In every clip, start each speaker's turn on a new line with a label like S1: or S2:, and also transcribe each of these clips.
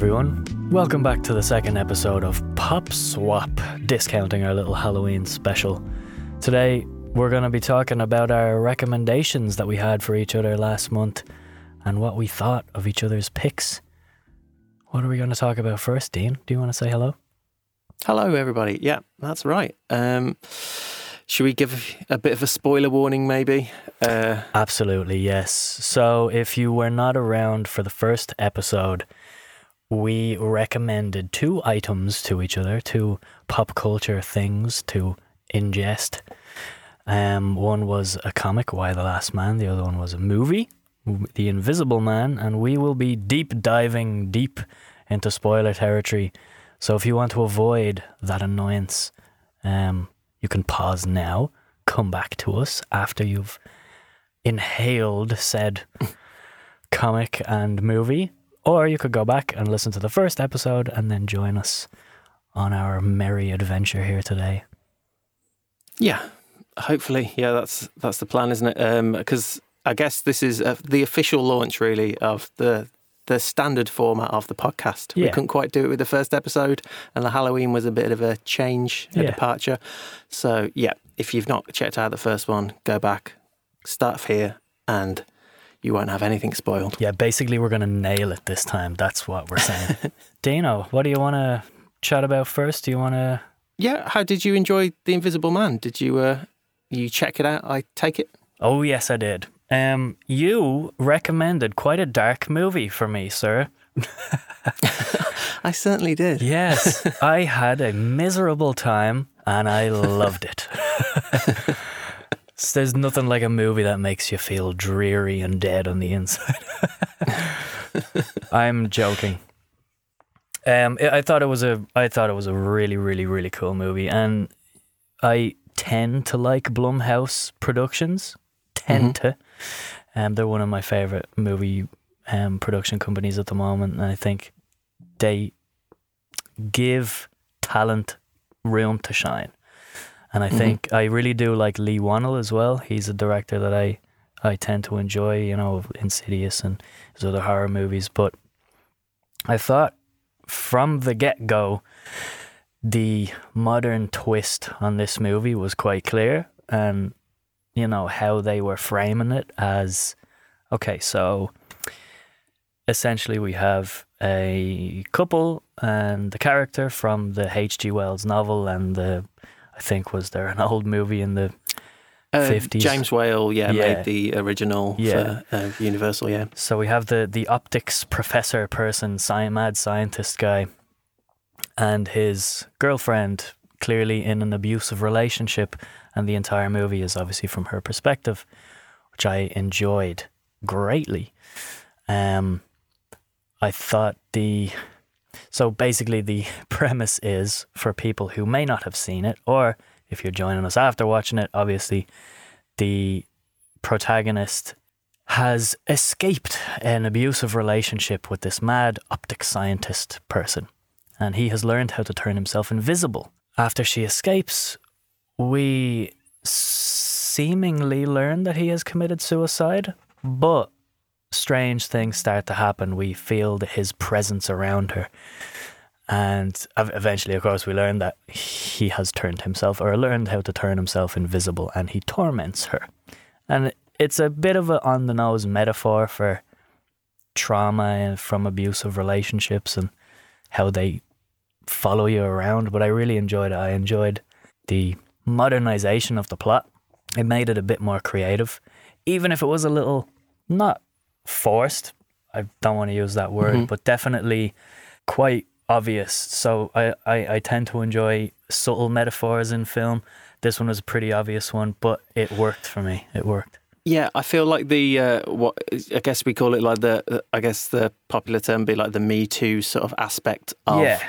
S1: Everyone. Welcome back to the second episode of Pop Swap, discounting our little Halloween special. Today, we're going to be talking about our recommendations that we had for each other last month and what we thought of each other's picks. What are we going to talk about first, Dean? Do you want to say hello?
S2: Hello, everybody. Yeah, that's right. Um, should we give a bit of a spoiler warning, maybe? Uh,
S1: Absolutely, yes. So, if you were not around for the first episode, we recommended two items to each other, two pop culture things to ingest. Um, one was a comic, Y the Last Man. The other one was a movie, The Invisible Man. And we will be deep diving deep into spoiler territory. So if you want to avoid that annoyance, um, you can pause now, come back to us after you've inhaled said comic and movie, or you could go back and listen to the first episode and then join us on our merry adventure here today.
S2: yeah, hopefully. Yeah, that's that's the plan, isn't it? Because I guess this is uh, the official launch, really, of the the standard format of the podcast. We couldn't quite do it with the first episode, and the Halloween was a bit of a change, a
S1: Yeah.
S2: departure. So, yeah, if you've not checked out the first one, go back, start here, and you won't have anything spoiled.
S1: Yeah, basically, we're going to nail it this time. That's what we're saying. Dino, what do you want to chat about first? Do you want to?
S2: Yeah, how did you enjoy The Invisible Man? Did you uh, you check it out? I take it.
S1: Oh, yes, I did. Um, you recommended quite a dark movie for me, sir.
S2: I certainly did.
S1: Yes, I had a miserable time and I loved it. There's nothing like a movie that makes you feel dreary and dead on the inside. I'm joking. Um, I thought it was a, I thought it was a really, really, really cool movie, and I tend to like Blumhouse productions. Tend to, um, they're one of my favorite movie um, production companies at the moment, and I think they give talent room to shine. And I
S2: Mhm.
S1: think I really do like Leigh Whannell as well. He's a director that I, I tend to enjoy, you know, Insidious and his other horror movies. But I thought from the get go, the modern twist on this movie was quite clear. And, you know, how they were framing it as okay, so essentially we have a couple and the character from the H.G. Wells novel and the I think was there an old movie in the
S2: Uh,
S1: 50s.
S2: James Whale, yeah,
S1: Yeah.
S2: made the original
S1: Yeah.
S2: for uh, Universal, yeah.
S1: so we have the the optics professor person, sci- mad scientist guy, and his girlfriend clearly in an abusive relationship, and the entire movie is obviously from her perspective, which I enjoyed greatly. Um, I thought the so basically the premise is for people who may not have seen it, or if you're joining us after watching it, obviously the protagonist has escaped an abusive relationship with this mad optic scientist person, and he has learned how to turn himself invisible. After she escapes, we seemingly learn that he has committed suicide, but strange things start to happen. We feel his presence around her. And eventually, of course, we learn that he has turned himself or learned how to turn himself invisible and he torments her. And it's a bit of an on the nose metaphor for trauma and from abusive relationships and how they follow you around. But I really enjoyed it. I enjoyed the modernization of the plot. It made it a bit more creative, even if it was a little not forced. I don't want to use that word,
S2: Mhm.
S1: but definitely quite obvious. So I, I, I tend to enjoy subtle metaphors in film. This one was a pretty obvious one, but it worked for me. It worked.
S2: Yeah, I feel like the uh, what I guess we call it like the I guess the popular term be like the Me Too sort of aspect of
S1: yeah.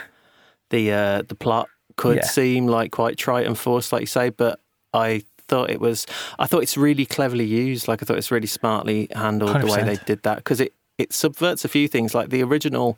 S2: the uh, the plot could
S1: Yeah.
S2: seem like quite trite and forced, like you say, but I thought it was. I thought it's really cleverly used. Like I thought it's really smartly handled the way they did that because it it subverts a few things. Like the original,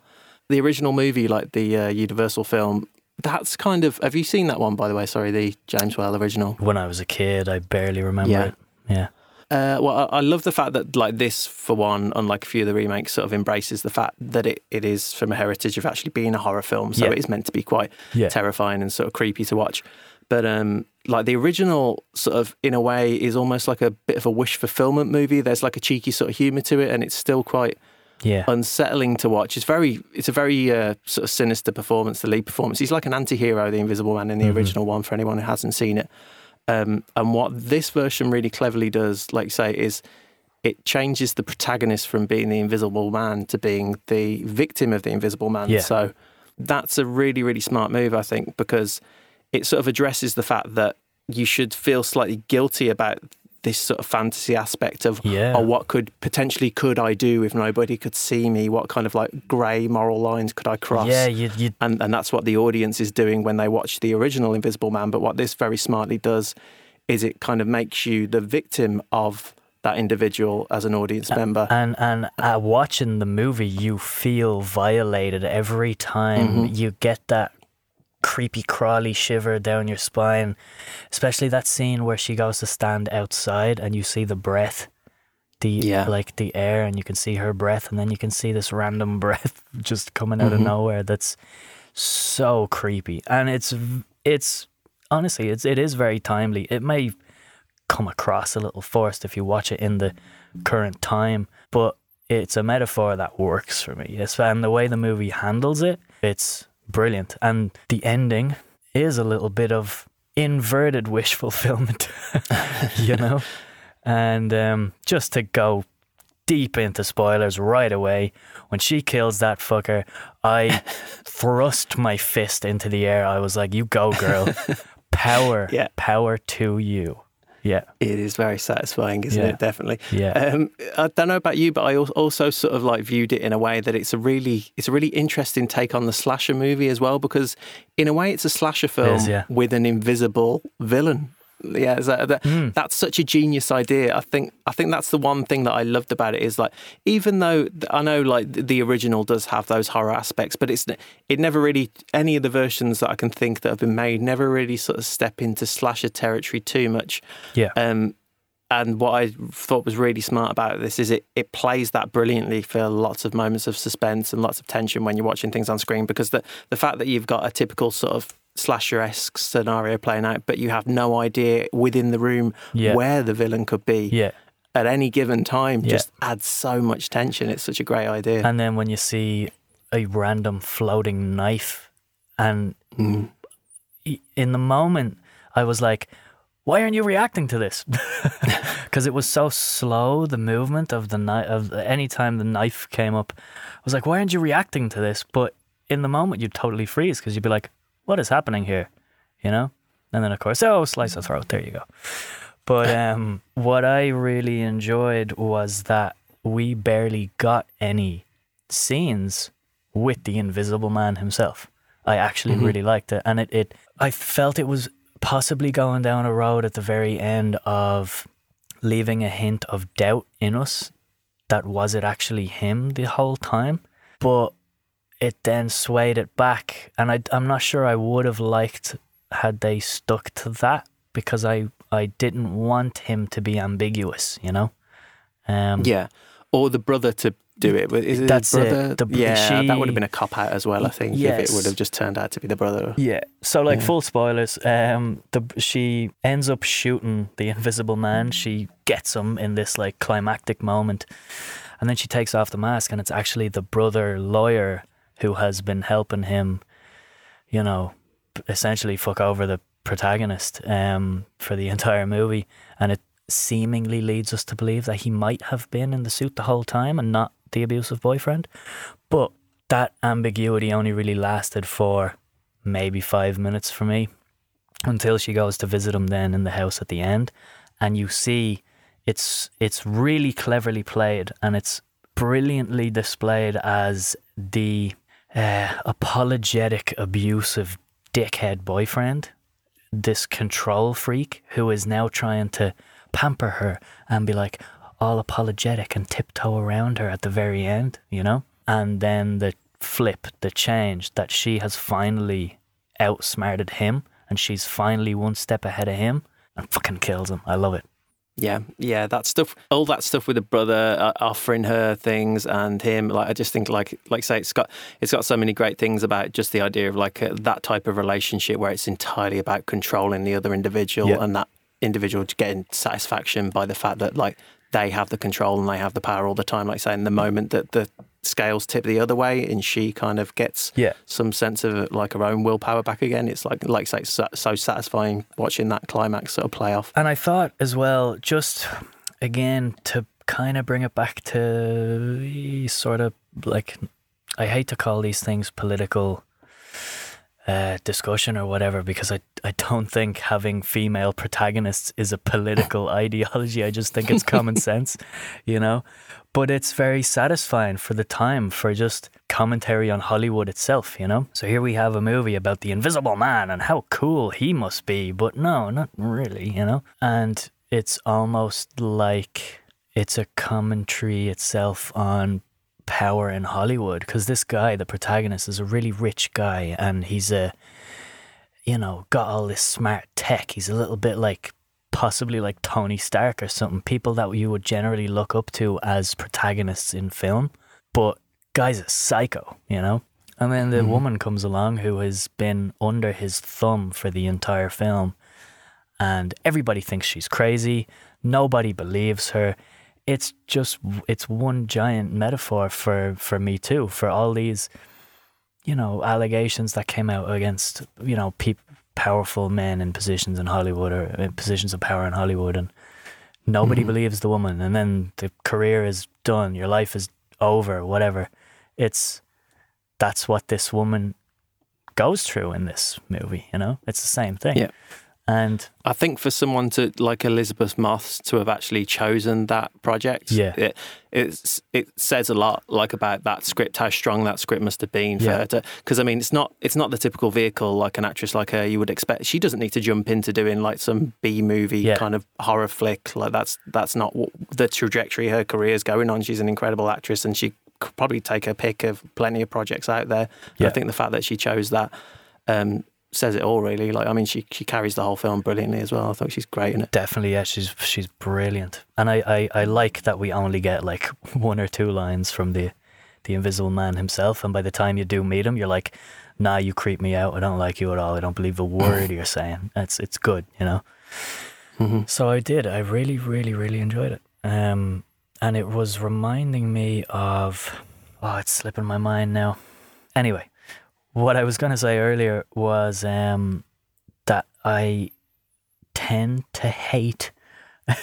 S2: the original movie, like the uh, Universal film. That's kind of. Have you seen that one, by the way? Sorry, the James Whale original.
S1: When I was a kid, I barely remember
S2: Yeah.
S1: it. Yeah.
S2: Uh, well, I, I love the fact that like this, for one, unlike a few of the remakes, sort of embraces the fact that it, it is from a heritage of actually being a horror film, so
S1: Yeah.
S2: it is meant to be quite
S1: Yeah.
S2: terrifying and sort of creepy to watch. But um, like the original, sort of in a way, is almost like a bit of a wish fulfillment movie. There's like a cheeky sort of humour to it, and it's still quite
S1: Yeah.
S2: unsettling to watch. It's very, it's a very uh, sort of sinister performance. The lead performance. He's like an anti-hero, the Invisible Man in the
S1: Mhm.
S2: original one. For anyone who hasn't seen it, um, and what this version really cleverly does, like you say, is it changes the protagonist from being the Invisible Man to being the victim of the Invisible Man.
S1: Yeah.
S2: So that's a really, really smart move, I think, because it sort of addresses the fact that you should feel slightly guilty about this sort of fantasy aspect of
S1: Yeah.
S2: or what could potentially could I do if nobody could see me? What kind of like grey moral lines could I cross?
S1: Yeah, you, you
S2: And and that's what the audience is doing when they watch the original Invisible Man. But what this very smartly does is it kind of makes you the victim of that individual as an audience member.
S1: and and uh, watching the movie, you feel violated every time
S2: Mm-hmm.
S1: you get that creepy crawly shiver down your spine. Especially that scene where she goes to stand outside and you see the breath, the
S2: Yeah.
S1: like the air, and you can see her breath, and then you can see this random breath just coming out of
S2: Mhm.
S1: nowhere. That's so creepy, and it's it's honestly it's it is very timely. It may come across a little forced if you watch it in the current time, but it's a metaphor that works for me. Yes, and the way the movie handles it, it's brilliant. And the ending is a little bit of inverted wish fulfillment, you know? And um, just to go deep into spoilers right away, when she kills that fucker, I thrust my fist into the air. I was like, you go, girl. Power,
S2: Yeah.
S1: power to you. Yeah,
S2: It is very satisfying, isn't
S1: Yeah.
S2: it? Definitely.
S1: yeah.
S2: Um, I don't know about you, but I also sort of like viewed it in a way that it's a really, it's a really interesting take on the slasher movie as well, because in a way it's a slasher film
S1: is, yeah.
S2: with an invisible villain. Yeah, is that, that,
S1: Mm.
S2: that's such a genius idea. I think I think that's the one thing that I loved about it is like even though I know like the original does have those horror aspects, but it's it never really any of the versions that I can think that have been made never really sort of step into slasher territory too much.
S1: Yeah.
S2: Um, and what I thought was really smart about this is it, it plays that brilliantly for lots of moments of suspense and lots of tension when you're watching things on screen because the, the fact that you've got a typical sort of slasher esque scenario playing out, but you have no idea within the room
S1: Yeah.
S2: where the villain could be
S1: Yeah.
S2: at any given time
S1: Yeah.
S2: just adds so much tension. It's such a great idea.
S1: And then when you see a random floating knife, and
S2: Mm.
S1: in the moment, I was like, why aren't you reacting to this? Because it was so slow, the movement of the knife, of any time the knife came up. I was like, why aren't you reacting to this? But in the moment, you'd totally freeze because you'd be like, what is happening here? You know? And then, of course, oh, slice of throat. There you go. But um, what I really enjoyed was that we barely got any scenes with the Invisible Man himself. I actually
S2: Mhm.
S1: really liked it, and it, it I felt it was possibly going down a road at the very end of leaving a hint of doubt in us that was it actually him the whole time, but it then swayed it back, and I, I'm not sure I would have liked had they stuck to that because I I didn't want him to be ambiguous, you know. Um,
S2: Yeah. Or the brother to do it. Is it
S1: That's
S2: the
S1: it. The
S2: yeah, that would have been a cop out as well, I think,
S1: yes.
S2: if it would have just turned out to be the brother.
S1: Yeah. So like
S2: Yeah.
S1: full spoilers. Um, the she ends up shooting the Invisible Man. She gets him in this like climactic moment, and then she takes off the mask, and it's actually the brother lawyer who has been helping him. You know, essentially fuck over the protagonist um for the entire movie, and it seemingly leads us to believe that he might have been in the suit the whole time and not the abusive boyfriend, but that ambiguity only really lasted for maybe five minutes for me until she goes to visit him then in the house at the end and you see it's it's really cleverly played and it's brilliantly displayed as the uh, apologetic abusive dickhead boyfriend this control freak who is now trying to pamper her and be like all apologetic and tiptoe around her at the very end, you know? And then the flip, the change that she has finally outsmarted him and she's finally one step ahead of him and fucking kills him. I love it.
S2: Yeah, yeah, that stuff, all that stuff with the brother uh, offering her things and him. Like, I just think, like, like say, it's got it's got so many great things about just the idea of like uh, that type of relationship where it's entirely about controlling the other individual
S1: Yeah.
S2: and that individual getting satisfaction by the fact that like they have the control and they have the power all the time. Like saying the moment that the scales tip the other way and she kind of gets
S1: Yeah.
S2: some sense of like her own willpower back again. It's like like say, so, so satisfying watching that climax sort of play off.
S1: And I thought as well, just again to kind of bring it back to sort of like, I hate to call these things political uh, discussion or whatever because I, I don't think having female protagonists is a political ideology. I just think it's common sense, you know? But it's very satisfying for the time for just commentary on Hollywood itself, you know? So here we have a movie about the invisible man and how cool he must be, but no, not really, you know? And it's almost like it's a commentary itself on power in Hollywood because this guy, the protagonist, is a really rich guy and he's a, you know, got all this smart tech. He's a little bit like possibly like Tony Stark or something, people that you would generally look up to as protagonists in film. But guy's a psycho, you know? And then the mm-hmm. woman comes along who has been under his thumb for the entire film and everybody thinks she's crazy. Nobody believes her. It's just it's one giant metaphor for for me too for all these you know allegations that came out against you know peop powerful men in positions in Hollywood or in positions of power in Hollywood and nobody mm-hmm. believes the woman and then the career is done your life is over whatever. It's that's what this woman goes through in this movie you know? It's the same thing.
S2: Yeah.
S1: And
S2: I think for someone to like Elisabeth Moss to have actually chosen that project,
S1: Yeah.
S2: it it's, it says a lot like about that script, how strong that script must have been for
S1: Yeah.
S2: her to. Because I mean, it's not it's not the typical vehicle like an actress like her you would expect. She doesn't need to jump into doing like some B movie
S1: Yeah.
S2: kind of horror flick. Like that's that's not what the trajectory her career is going on. She's an incredible actress, and she could probably take her pick of plenty of projects out there.
S1: Yeah.
S2: I think the fact that she chose that. Um, says it all really like i mean she she carries the whole film brilliantly as well i thought she's great in it
S1: Definitely, yeah, she's she's brilliant, and I, I, I like that we only get like one or two lines from the the Invisible Man himself, and by the time you do meet him, you're like, nah, you creep me out. I don't like you at all. I don't believe a word you're saying. It's it's good, you know.
S2: Mhm.
S1: So I did. I really, really, really enjoyed it. Um, and it was reminding me of oh, it's slipping my mind now. Anyway, what I was going to say earlier was um, that I tend to hate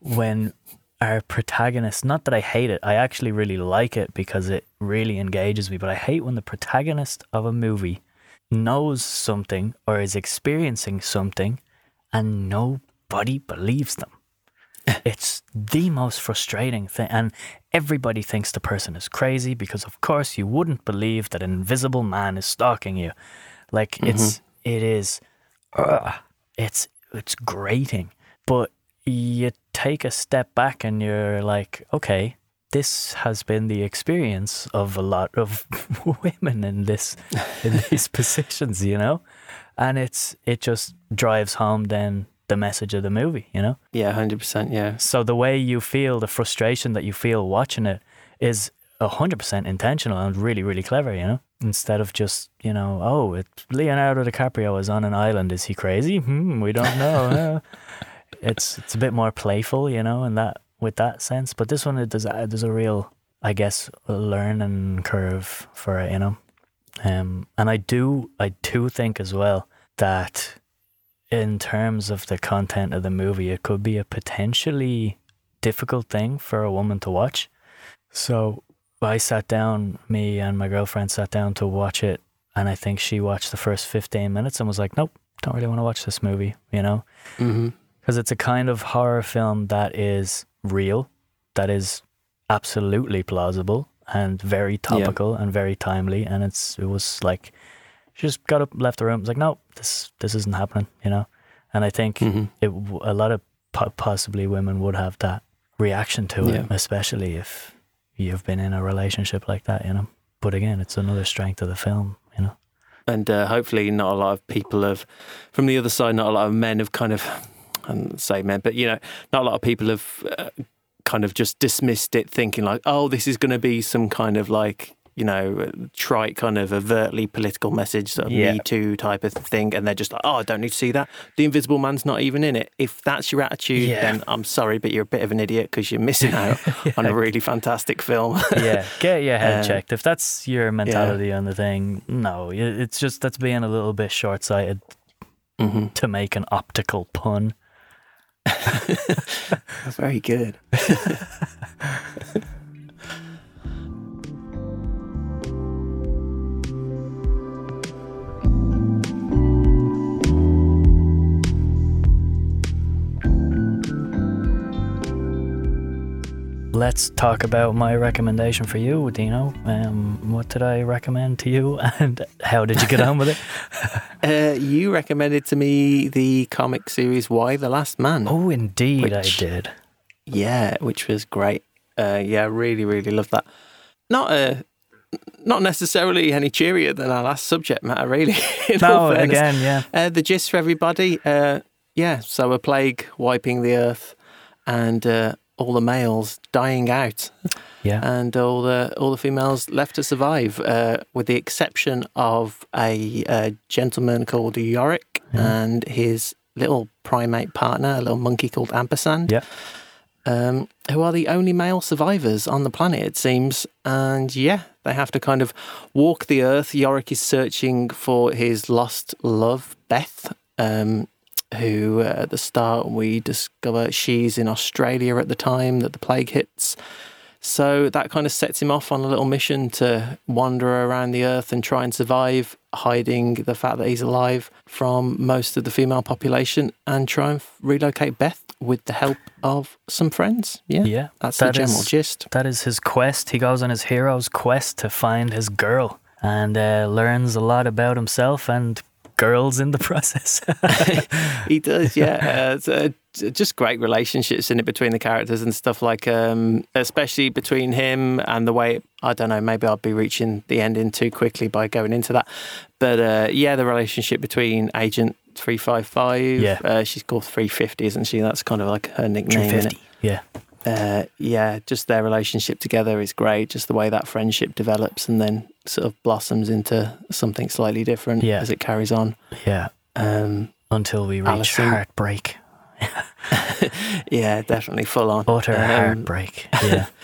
S1: when our protagonist, not that I hate it, I actually really like it because it really engages me, but I hate when the protagonist of a movie knows something or is experiencing something and nobody believes them. It's the most frustrating thing. And everybody thinks the person is crazy because, of course, you wouldn't believe that an invisible man is stalking you. Like, mm-hmm. it's, it is, it's, it's grating. But you take a step back and you're like, okay, this has been the experience of a lot of women in this in these positions, you know, and it's it just drives home then the message of the movie, you know.
S2: yeah 100% yeah
S1: So the way you feel, the frustration that you feel watching it, is hundred percent intentional and really, really clever, you know. Instead of just you know, oh, it's Leonardo DiCaprio is on an island. Is he crazy? Hmm, we don't know. It's it's a bit more playful, you know, in that with that sense. But this one, it does uh, there's a real, I guess, learning curve for it, you know. Um, and I do I do think as well that in terms of the content of the movie, it could be a potentially difficult thing for a woman to watch. So I sat down, me and my girlfriend sat down to watch it, and I think she watched the first 15 minutes and was like, nope, don't really want to watch this movie, you know?
S2: Mm-hmm.
S1: Because it's a kind of horror film that is real, that is absolutely plausible and very topical and very timely. And it's it was like, she just got up, left the room, was like, no, this this isn't happening, you know? And I think
S2: hmm
S1: it a lot of po- possibly women would have that reaction to it,
S2: Yeah.
S1: especially if you've been in a relationship like that, you know. But again, it's another strength of the film, you know.
S2: and uh, hopefully not a lot of people have from the other side not a lot of men have kind of and say men, but you know, not a lot of people have uh, kind of just dismissed it, thinking like, oh, this is going to be some kind of like you know, trite kind of overtly political message, sort of
S1: Yeah.
S2: Me Too type of thing, and they're just like, oh, I don't need to see that. The Invisible Man's not even in it. If that's your attitude,
S1: Yeah.
S2: then I'm sorry, but you're a bit of an idiot because you're missing out on a really fantastic film.
S1: yeah, get your head
S2: Uh,
S1: checked. If that's your mentality on the thing, no, it's just that's being a little bit short sighted
S2: hmm
S1: to make an optical pun.
S2: That's very good.
S1: Let's talk about my recommendation for you, Dino. Um, what did I recommend to you, and how did you get on with it?
S2: Uh, you recommended to me the comic series Y the Last Man.
S1: Oh, indeed, I did.
S2: Yeah, which was great. Uh, yeah, really, really loved that. Not uh, not necessarily any cheerier than our last subject matter, really.
S1: No, again, yeah,
S2: Uh, the gist for everybody, uh, yeah. So a plague wiping the earth, and uh, all the males dying out,
S1: yeah.
S2: and all the all the females left to survive, uh, with the exception of a, uh gentleman called Yorick
S1: Yeah.
S2: and his little primate partner, a little monkey called Ampersand.
S1: Yeah.
S2: Um, who are the only male survivors on the planet, it seems. And yeah, they have to kind of walk the earth. Yorick is searching for his lost love, Beth, um, who uh, at the start we discover she's in Australia at the time that the plague hits. So that kind of sets him off on a little mission to wander around the earth and try and survive, hiding the fact that he's alive from most of the female population and try and relocate Beth with the help of some friends. Yeah,
S1: yeah.
S2: that's
S1: that
S2: the general
S1: is-
S2: gist.
S1: That is his quest. He goes on his hero's quest to find his girl and uh, learns a lot about himself and girls in the process.
S2: he does, yeah. Uh, it's, uh, just great relationships in it between the characters and stuff like, um, especially between him and the way. I don't know. Maybe I'll be reaching the ending too quickly by going into that. But uh, yeah, the relationship between Agent Three Five Five.
S1: Yeah.
S2: uh, she's called Three Fifty, isn't she? That's kind of like her nickname.
S1: 350. Yeah.
S2: Uh, yeah, just their relationship together is great. Just the way that friendship develops and then sort of blossoms into something slightly different
S1: Yeah.
S2: as it carries on.
S1: Yeah.
S2: Um,
S1: Until we reach
S2: Alison.
S1: heartbreak.
S2: yeah, definitely full on.
S1: Utter
S2: Um,
S1: heartbreak. Yeah.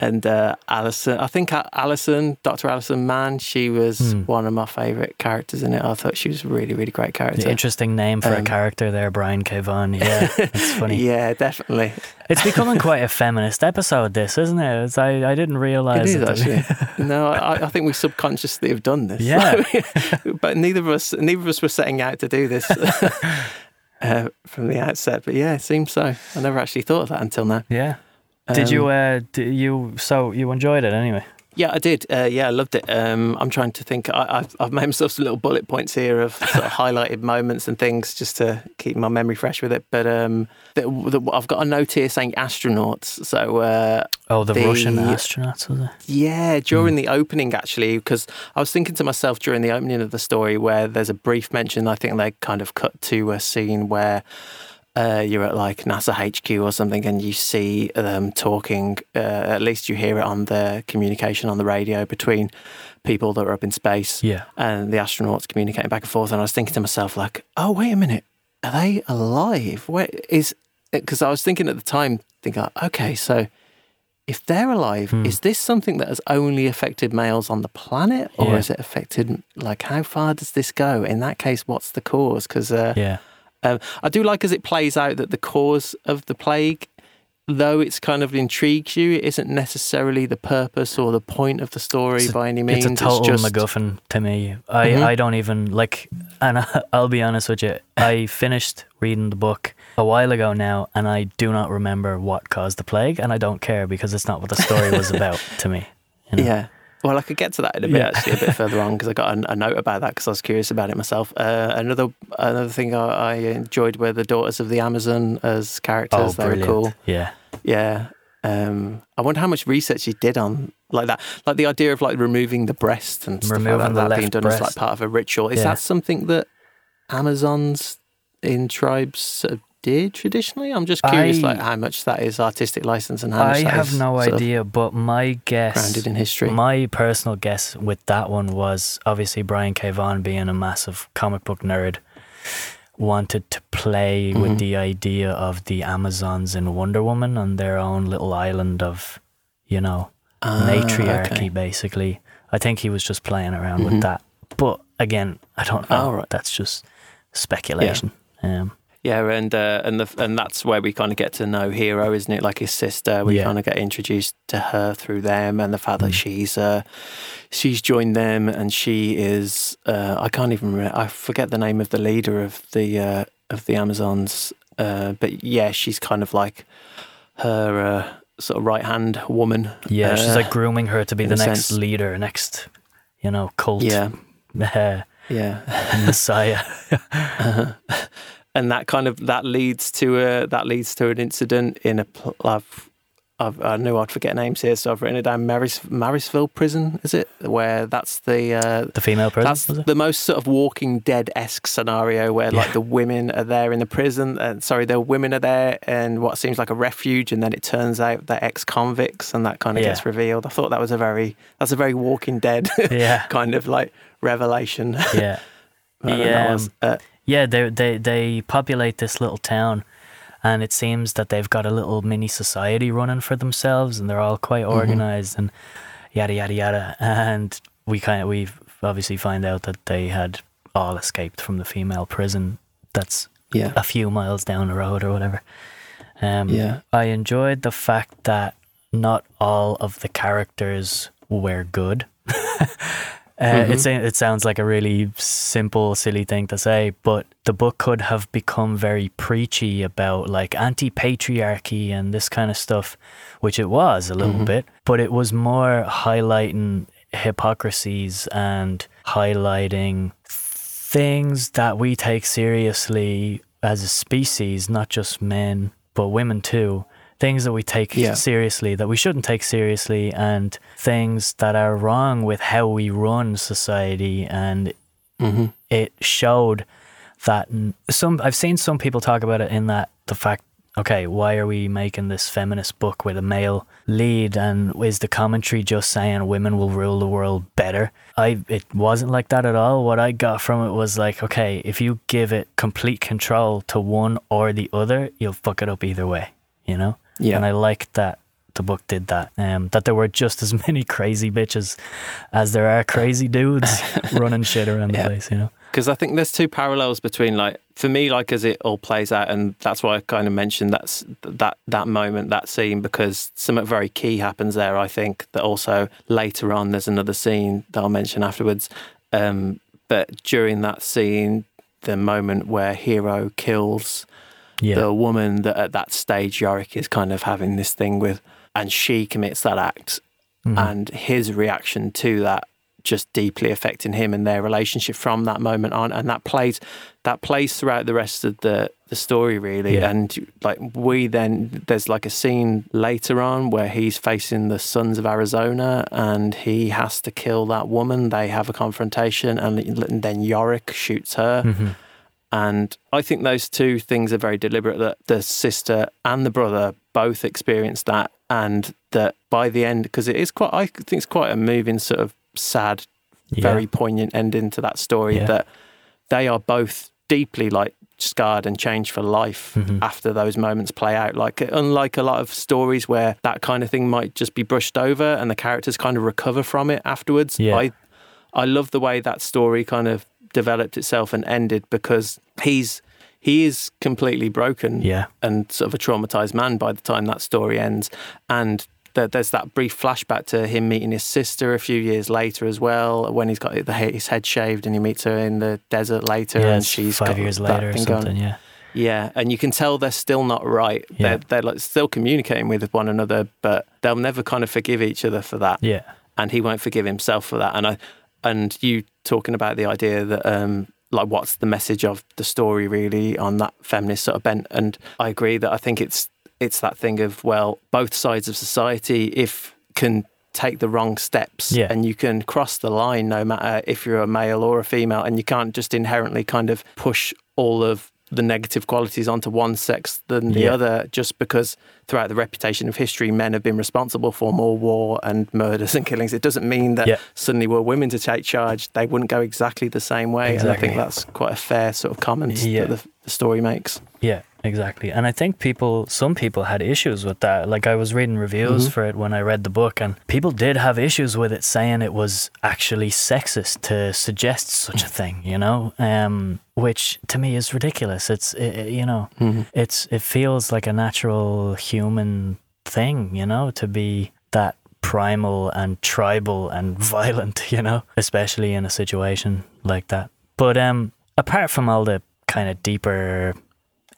S2: and uh, Alison, I think Alison, Dr. Alison Mann, she was
S1: Hmm.
S2: one of my favourite characters in it. I thought she was a really, really great
S1: The
S2: character.
S1: interesting name for a
S2: Um,
S1: character there, Brian K. Vaughan. Yeah, it's funny.
S2: Yeah, definitely.
S1: It's becoming quite a feminist episode, this, isn't it? It's, I, I didn't realize
S2: is
S1: that-
S2: actually. no, I, I think we subconsciously have done this.
S1: Yeah.
S2: but neither of us, neither of us were setting out to do this uh, from the outset. But yeah, it seems so. I never actually thought of that until now.
S1: yeah. Did you,
S2: Um,
S1: uh, d you, so you enjoyed it anyway?
S2: Yeah, I did. Uh, yeah, I loved it. Um, I'm trying to think. I, I've, I've made myself some little bullet points here of sort of highlighted moments and things just to keep my memory fresh with it. But um, the, the, I've got a note here saying astronauts. So uh,
S1: Oh, the,
S2: the-
S1: Russian astronauts, was it?
S2: yeah, during the opening, actually, because I was thinking to myself during the opening of the story where there's a brief mention. I think they kind of cut to a scene where uh, you're at like NASA HQ or something, and you see them talking. Uh, at least you hear it on the communication on the radio between people that are up in space
S1: Yeah.
S2: and the astronauts communicating back and forth. And I was thinking to myself, like, oh, wait a minute, are they alive? Where is? Because I was thinking at the time, thinking, okay, so if they're alive,
S1: Hmm.
S2: is this something that has only affected males on the planet, or
S1: Yeah.
S2: is it affected? Like, how far does this go? In that case, what's the cause? Because uh,
S1: Yeah.
S2: Um, I do like as it plays out that the cause of the plague, though it's kind of intrigues you, it isn't necessarily the purpose or the point of the story
S1: It's a-
S2: by any means.
S1: It's a total
S2: just,
S1: MacGuffin to me. I,
S2: Mhm.
S1: I don't even like, and I, I'll be honest with you. I finished reading the book a while ago now, and I do not remember what caused the plague, and I don't care because it's not what the story was about to me. you know?
S2: Yeah. Well, I could get to that in a bit
S1: Yeah.
S2: actually, a bit further on because I got a, a note about that because I was curious about it myself. Uh, another another thing I, I enjoyed were the daughters of the Amazon as characters.
S1: Oh,
S2: they were
S1: brilliant!
S2: cool.
S1: Yeah,
S2: Yeah. Um, I wonder how much research you did on like that, like the idea of like removing the breast and stuff
S1: Removing
S2: like that, that being done as like part of a ritual. Is
S1: Yeah.
S2: that something that Amazons in tribes uh, did traditionally? I'm just curious,
S1: I-
S2: like how much that is artistic license and how much
S1: I
S2: that
S1: have no idea, but my guess,
S2: grounded in history.
S1: my personal guess with that one was obviously Brian K. Vaughan being a massive comic book nerd, wanted to play
S2: Mhm.
S1: with the idea of the Amazons in Wonder Woman on their own little island of, you know,
S2: Ah,
S1: matriarchy,
S2: okay.
S1: basically. I think he was just playing around
S2: Mhm.
S1: with that. But again, I don't know.
S2: Oh, right.
S1: That's just speculation. Um,
S2: Yeah, and uh, and the and that's where we kind of get to know Hero, isn't it? Like his sister, we
S1: Yeah.
S2: kind of get introduced to her through them, and the fact that
S1: Mm.
S2: she's uh, she's joined them, and she is uh, I can't even remember, I forget the name of the leader of the uh, of the Amazons, uh, but yeah, she's kind of like her uh, sort of right hand woman.
S1: yeah, she's like grooming her to be the next
S2: sense.
S1: leader, next, you know, cult
S2: yeah, yeah.
S1: messiah.
S2: Uh-huh. And that kind of that leads to a that leads to an incident in a pl- I've, I've, I knew I'd forget names here, so I've written it down. Maris, Marrisville Prison, is it? Where that's the uh,
S1: The female prison,
S2: that's the most sort of Walking Dead esque scenario where like the women are there in the prison, and sorry, the women are there in what seems like a refuge, and then it turns out they're ex convicts, and that kind of
S1: Yeah.
S2: gets revealed. I thought that was a very that's a very Walking Dead
S1: yeah,
S2: kind of like revelation.
S1: yeah.
S2: Know,
S1: Yeah,
S2: was, uh,
S1: Yeah, they they they populate this little town, and it seems that they've got a little mini society running for themselves, and they're all quite
S2: Mhm.
S1: organized and yada yada yada. And we kind of we obviously find out that they had all escaped from the female prison. That's
S2: yeah,
S1: a few miles down the road or whatever. Um,
S2: yeah.
S1: I enjoyed the fact that not all of the characters were good. Uh,
S2: Mhm.
S1: it's it sounds like a really simple, silly thing to say, but the book could have become very preachy about like anti-patriarchy and this kind of stuff, which it was a little
S2: Mhm.
S1: bit, but it was more highlighting hypocrisies and highlighting things that we take seriously as a species, not just men, but women too. Things that we take
S2: Yeah.
S1: seriously that we shouldn't take seriously, and things that are wrong with how we run society. And
S2: hmm
S1: it showed that some I've seen some people talk about it in that the fact okay why are we making this feminist book with a male lead? And is the commentary just saying women will rule the world better? I it wasn't like that at all. What I got from it was like okay if you give it complete control to one or the other you'll fuck it up either way you know
S2: Yeah.
S1: and I liked that the book did that um that there were just as many crazy bitches as there are crazy dudes running shit around the
S2: Yeah.
S1: place you know
S2: because I think there's two parallels between like for me like as it all plays out and that's why I kind of mentioned that's that that moment that scene because something very key happens there I think that also later on there's another scene that I'll mention afterwards um, but during that scene the moment where hero kills
S1: yeah
S2: the woman that at that stage Yorick is kind of having this thing with and she commits that act
S1: Mhm.
S2: and his reaction to that just deeply affecting him and their relationship from that moment on and that plays that plays throughout the rest of the the story really
S1: Yeah.
S2: and like we then there's like a scene later on where he's facing the sons of Arizona and he has to kill that woman they have a confrontation and then Yorick shoots her
S1: Mhm.
S2: And I think those two things are very deliberate that the sister and the brother both experienced that. And that by the end, because it is quite, I think it's quite a moving, sort of sad,
S1: Yeah.
S2: very poignant ending to that story
S1: Yeah.
S2: that they are both deeply like scarred and changed for life
S1: Mhm.
S2: after those moments play out. Like, unlike a lot of stories where that kind of thing might just be brushed over and the characters kind of recover from it afterwards.
S1: Yeah.
S2: I, I love the way that story kind of developed itself and ended because he's he is completely broken
S1: yeah
S2: and sort of a traumatized man by the time that story ends and there's that brief flashback to him meeting his sister a few years later as well when he's got the, his head shaved and he meets her in the desert later
S1: yeah
S2: and she's
S1: five years later or
S2: thing going.
S1: something yeah
S2: yeah and you can tell they're still not right
S1: Yeah.
S2: they're, they're like still communicating with one another but they'll never kind of forgive each other for that
S1: yeah
S2: and he won't forgive himself for that. And I, and you talking about the idea that um, like what's the message of the story really on that feminist sort of bent. And I agree that I think it's it's that thing of well, both sides of society if can take the wrong steps
S1: Yeah.
S2: and you can cross the line no matter if you're a male or a female and you can't just inherently kind of push all of the negative qualities onto one sex than the
S1: Yeah.
S2: other, just because throughout the reputation of history, men have been responsible for more war and murders and killings. It doesn't mean that
S1: Yeah.
S2: suddenly were women to take charge, they wouldn't go exactly the same way. And I think that's quite a fair sort of comment
S1: Yeah.
S2: that the, the story makes.
S1: Yeah, exactly. And I think people, some people had issues with that. Like I was reading reviews
S2: Mhm.
S1: for it when I read the book, and people did have issues with it, saying it was actually sexist to suggest such a thing. You know, um, which to me is ridiculous. It's it, you know, it's it feels like a natural human thing. You know, to be that primal and tribal and violent. You know, especially in a situation like that. But um, apart from all the kind of deeper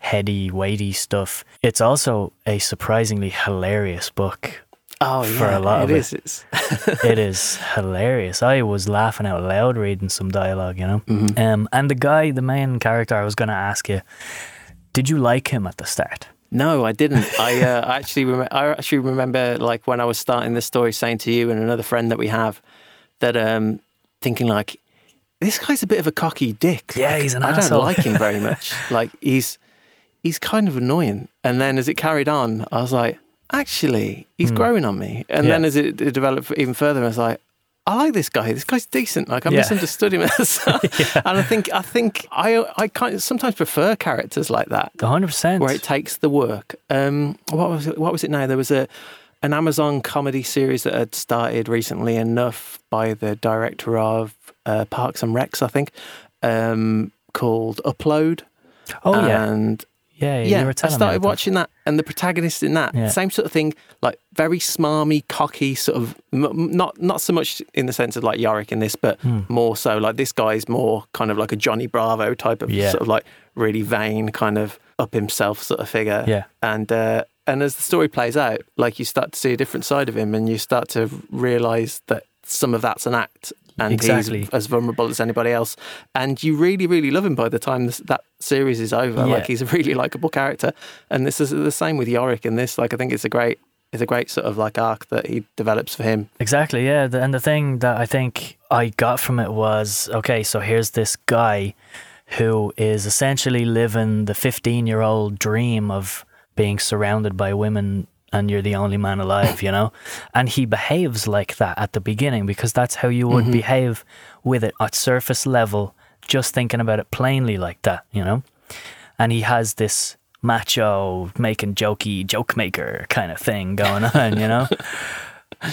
S1: heady, weighty stuff. It's also a surprisingly hilarious book.
S2: Oh,
S1: For
S2: yeah,
S1: a lot
S2: it
S1: of it.
S2: is. It's,
S1: it is hilarious. I was laughing out loud reading some dialogue, you know.
S2: Mhm.
S1: Um, and the guy, the main character, I was going to ask you, did you like him at the start?
S2: No, I didn't. I uh, actually rem- I actually remember like when I was starting this story, saying to you and another friend that we have that um, thinking like this guy's a bit of a cocky dick.
S1: Yeah,
S2: Like,
S1: he's an
S2: I
S1: asshole.
S2: don't like him very much. like he's he's kind of annoying. And then as it carried on, I was like, actually, he's
S1: Hmm.
S2: growing on me. And
S1: Yeah.
S2: then as it, it developed even further, I was like. I like this guy. This guy's decent. Like I
S1: Yeah.
S2: misunderstood him, and I think I think I I kind of sometimes prefer characters like that
S1: 100%.
S2: where it takes the work. Um, what was it? What was it now? There was a an Amazon comedy series that had started recently enough by the director of uh, Parks and Recs, I think, um, called Upload.
S1: oh, yeah.
S2: and
S1: Yeah, yeah.
S2: yeah,
S1: you were
S2: I started watching that, and the protagonist in that
S1: Yeah.
S2: same sort of thing, like very smarmy, cocky, sort of m- not not so much in the sense of like Yorick in this, but
S1: Hmm.
S2: more so like this guy's more kind of like a Johnny Bravo type of
S1: Yeah.
S2: sort of like really vain, kind of up himself sort of figure.
S1: Yeah.
S2: and uh, and as the story plays out, like you start to see a different side of him, and you start to realize that some of that's an act. And
S1: Exactly.
S2: he's as vulnerable as anybody else, and you really, really love him by the time this, that series is over.
S1: Yeah.
S2: Like he's a really likable character, and this is the same with Yorick in this. Like I think it's a great, it's a great sort of like arc that he develops for him.
S1: Exactly, yeah. The, and the thing that I think I got from it was okay, so here's this guy who is essentially living the 15 year old dream of being surrounded by women and you're the only man alive, you know? And he behaves like that at the beginning because that's how you would mm-hmm. behave with it at surface level, just thinking about it plainly like that, you know? And he has this macho, making jokey, joke maker kind of thing going on, you know?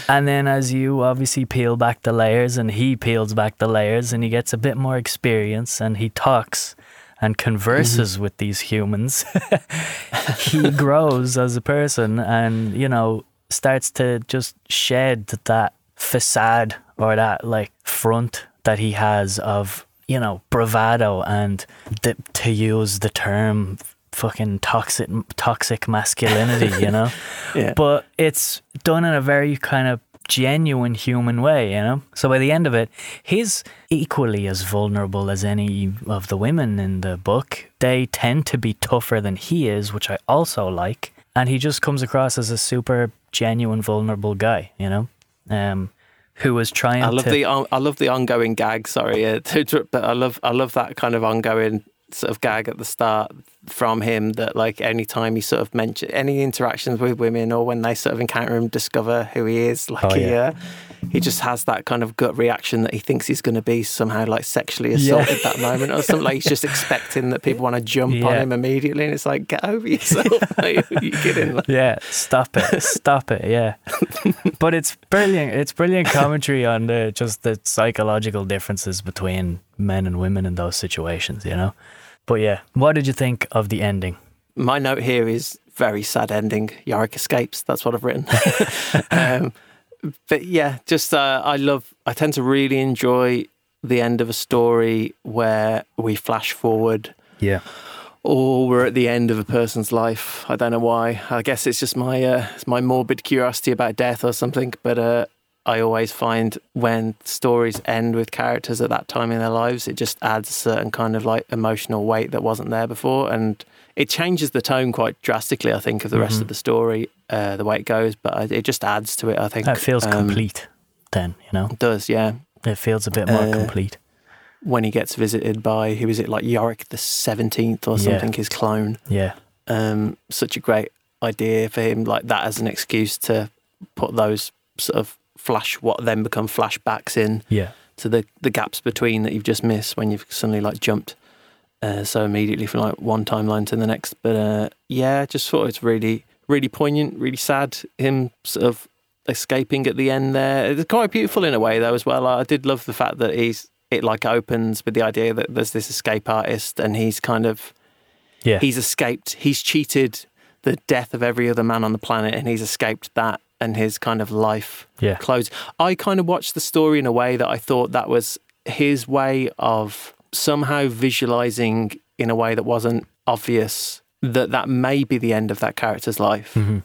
S1: And then as you obviously peel back the layers and he peels back the layers and he gets a bit more experience and he talks and converses mm-hmm. with these humans, he grows as a person and, you know, starts to just shed that facade or that like front that he has of, you know, bravado and the, to use the term fucking toxic toxic masculinity, you know?
S2: Yeah,
S1: but it's done in a very kind of genuine human way, you know? So by the end of it, he's equally as vulnerable as any of the women in the book. They tend to be tougher than he is, which I also like. And he just comes across as a super genuine, vulnerable guy, you know? Um, who was trying
S2: I love
S1: to.
S2: the on- I love the ongoing gag. Sorry, uh, but I love I love that kind of ongoing sort of gag at the start from him. That like any time he sort of mention any interactions with women or when they sort of encounter him, discover who he is. Like
S1: Oh,
S2: he
S1: yeah.
S2: uh, he just has that kind of gut reaction that he thinks he's going to be somehow like sexually assaulted that moment or something. Like he's just expecting that people want to jump on him immediately, and it's like get over yourself. you kidding? Like,
S1: Yeah, stop it, stop it. Yeah, but it's brilliant. It's brilliant commentary on the just the psychological differences between men and women in those situations. You know, but yeah, what did you think of the ending?
S2: my note here is very sad ending. Yorick escapes. That's what I've written. um, but yeah, just uh, I love. I tend to really enjoy the end of a story where we flash forward
S1: Yeah,
S2: or we're at the end of a person's life. I don't know why. I guess it's just my uh, it's my morbid curiosity about death or something. But uh, I always find when stories end with characters at that time in their lives, it just adds a certain kind of like emotional weight that wasn't there before, and it changes the tone quite drastically. I think of the rest
S1: Mhm.
S2: of the story, uh, the way it goes, but it just adds to it. I think
S1: that feels
S2: Um,
S1: complete. Then you know,
S2: It does, yeah.
S1: it feels a bit more
S2: uh,
S1: complete.
S2: when he gets visited by who is it like Yorick the seventeenth or
S1: Yeah.
S2: something, his clone.
S1: Yeah.
S2: Um, such a great idea for him, like that as an excuse to put those sort of flash what then become flashbacks in
S1: Yeah.
S2: to the the gaps between that you've just missed when you've suddenly like jumped uh, so immediately from like one timeline to the next. But uh, yeah, just thought it's really really poignant, really sad. Him sort of escaping at the end there. It's quite beautiful in a way though as well. I did love the fact that he's it like opens with the idea that there's this escape artist and he's kind of
S1: Yeah.
S2: he's escaped. He's cheated the death of every other man on the planet, and he's escaped that and his kind of life
S1: Yeah.
S2: closed. I kind of watched the story in a way that I thought that was his way of somehow visualizing in a way that wasn't obvious that that may be the end of that character's life.
S1: Mhm.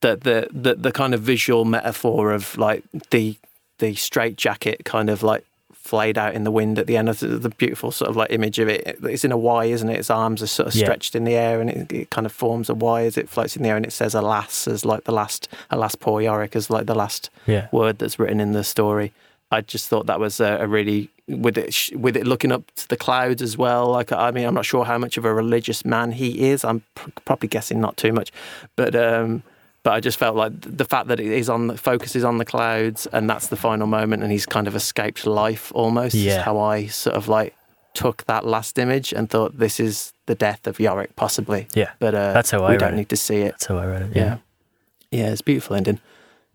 S2: That the, the the kind of visual metaphor of like the the straight jacket kind of like flayed out in the wind at the end of the, the beautiful sort of like image of it. It's in a Y, isn't it? Its arms are sort of
S1: Yeah.
S2: stretched in the air and it, it kind of forms a Y as it floats in the air and it says alas as like the last alas poor Yorick as like the last
S1: Yeah.
S2: word that's written in the story. I just thought that was a, a really with it sh- with it looking up to the clouds as well. Like I mean, I'm not sure how much of a religious man he is. I'm pr- probably guessing not too much, but um, but I just felt like the fact that it is on the focus is on the clouds and that's the final moment and he's kind of escaped life almost. is
S1: Yeah.
S2: how I sort of like took that last image and thought this is the death of Yorick possibly.
S1: Yeah.
S2: But uh,
S1: That's how I
S2: we don't
S1: it.
S2: need to see it.
S1: That's how I read it.
S2: Yeah.
S1: Yeah.
S2: Yeah, it's a beautiful ending.